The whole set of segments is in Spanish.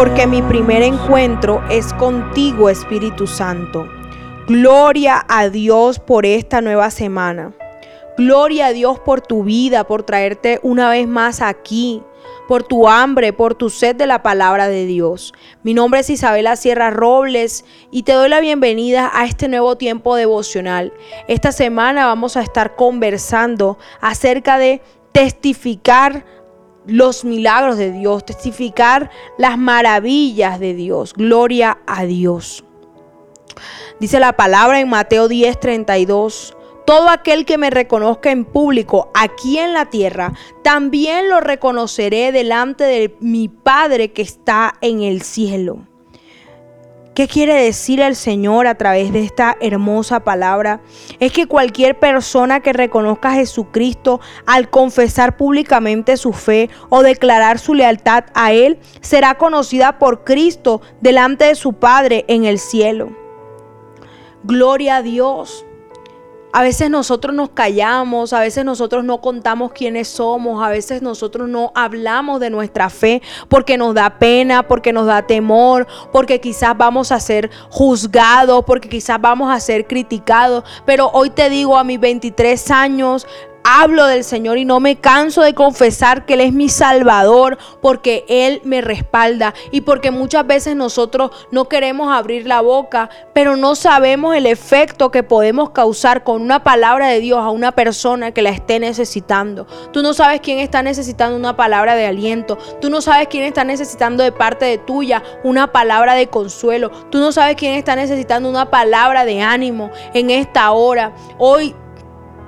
porque mi primer encuentro es contigo, Espíritu Santo. Gloria a Dios por esta nueva semana. Gloria a Dios por tu vida, por traerte una vez más aquí, por tu hambre, por tu sed de la palabra de Dios. Mi nombre es Isabela Sierra Robles y te doy la bienvenida a este nuevo tiempo devocional. Esta semana vamos a estar conversando acerca de testificar los milagros de Dios, testificar las maravillas de Dios. Gloria a Dios. Dice la palabra en Mateo 10:32. Todo aquel que me reconozca en público aquí en la tierra, también lo reconoceré delante de mi Padre que está en el cielo. ¿Qué quiere decir el Señor a través de esta hermosa palabra? Es que cualquier persona que reconozca a Jesucristo al confesar públicamente su fe o declarar su lealtad a Él será conocida por Cristo delante de su Padre en el cielo. Gloria a Dios. A veces nosotros nos callamos, a veces nosotros no contamos quiénes somos, a veces nosotros no hablamos de nuestra fe porque nos da pena, porque nos da temor, porque quizás vamos a ser juzgados, porque quizás vamos a ser criticados. Pero hoy te digo a mis 23 años, hablo del Señor y no me canso de confesar que Él es mi Salvador porque Él me respalda y porque muchas veces nosotros no queremos abrir la boca, pero no sabemos el efecto que podemos causar con una palabra de Dios a una persona que la esté necesitando. Tú no sabes quién está necesitando una palabra de aliento, tú no sabes quién está necesitando de parte de tuya una palabra de consuelo, tú no sabes quién está necesitando una palabra de ánimo en esta hora. Hoy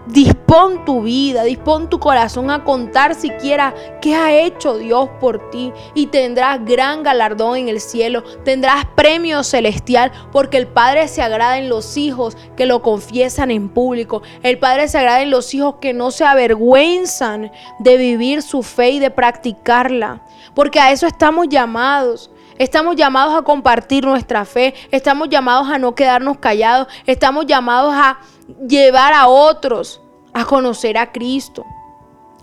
Dispón tu vida, dispón tu corazón a contar siquiera qué ha hecho Dios por ti. Y tendrás gran galardón en el cielo, tendrás premio celestial porque el Padre se agrada en los hijos que lo confiesan en público, el Padre se agrada en los hijos que no se avergüenzan de vivir su fe y de practicarla, porque a eso estamos llamados. Estamos llamados a compartir nuestra fe, estamos llamados a no quedarnos callados, estamos llamados a llevar a otros a conocer a Cristo.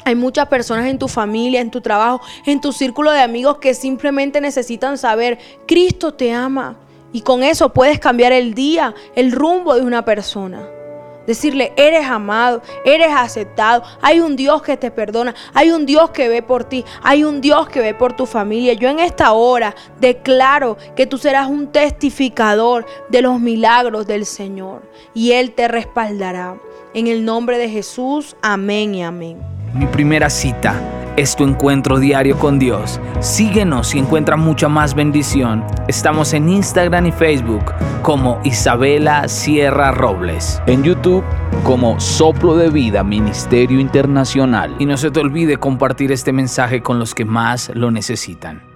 Hay muchas personas en tu familia, en tu trabajo, en tu círculo de amigos que simplemente necesitan saber, Cristo te ama. Y con eso puedes cambiar el día, el rumbo de una persona. Decirle, eres amado, eres aceptado, hay un Dios que te perdona, hay un Dios que ve por ti, hay un Dios que ve por tu familia. Yo en esta hora declaro que tú serás un testificador de los milagros del Señor y Él te respaldará. En el nombre de Jesús, amén y amén. Mi primera cita es tu encuentro diario con Dios. Síguenos y encuentra mucha más bendición. Estamos en Instagram y Facebook como Isabela Sierra Robles. En YouTube como Soplo de Vida Ministerio Internacional. Y no se te olvide compartir este mensaje con los que más lo necesitan.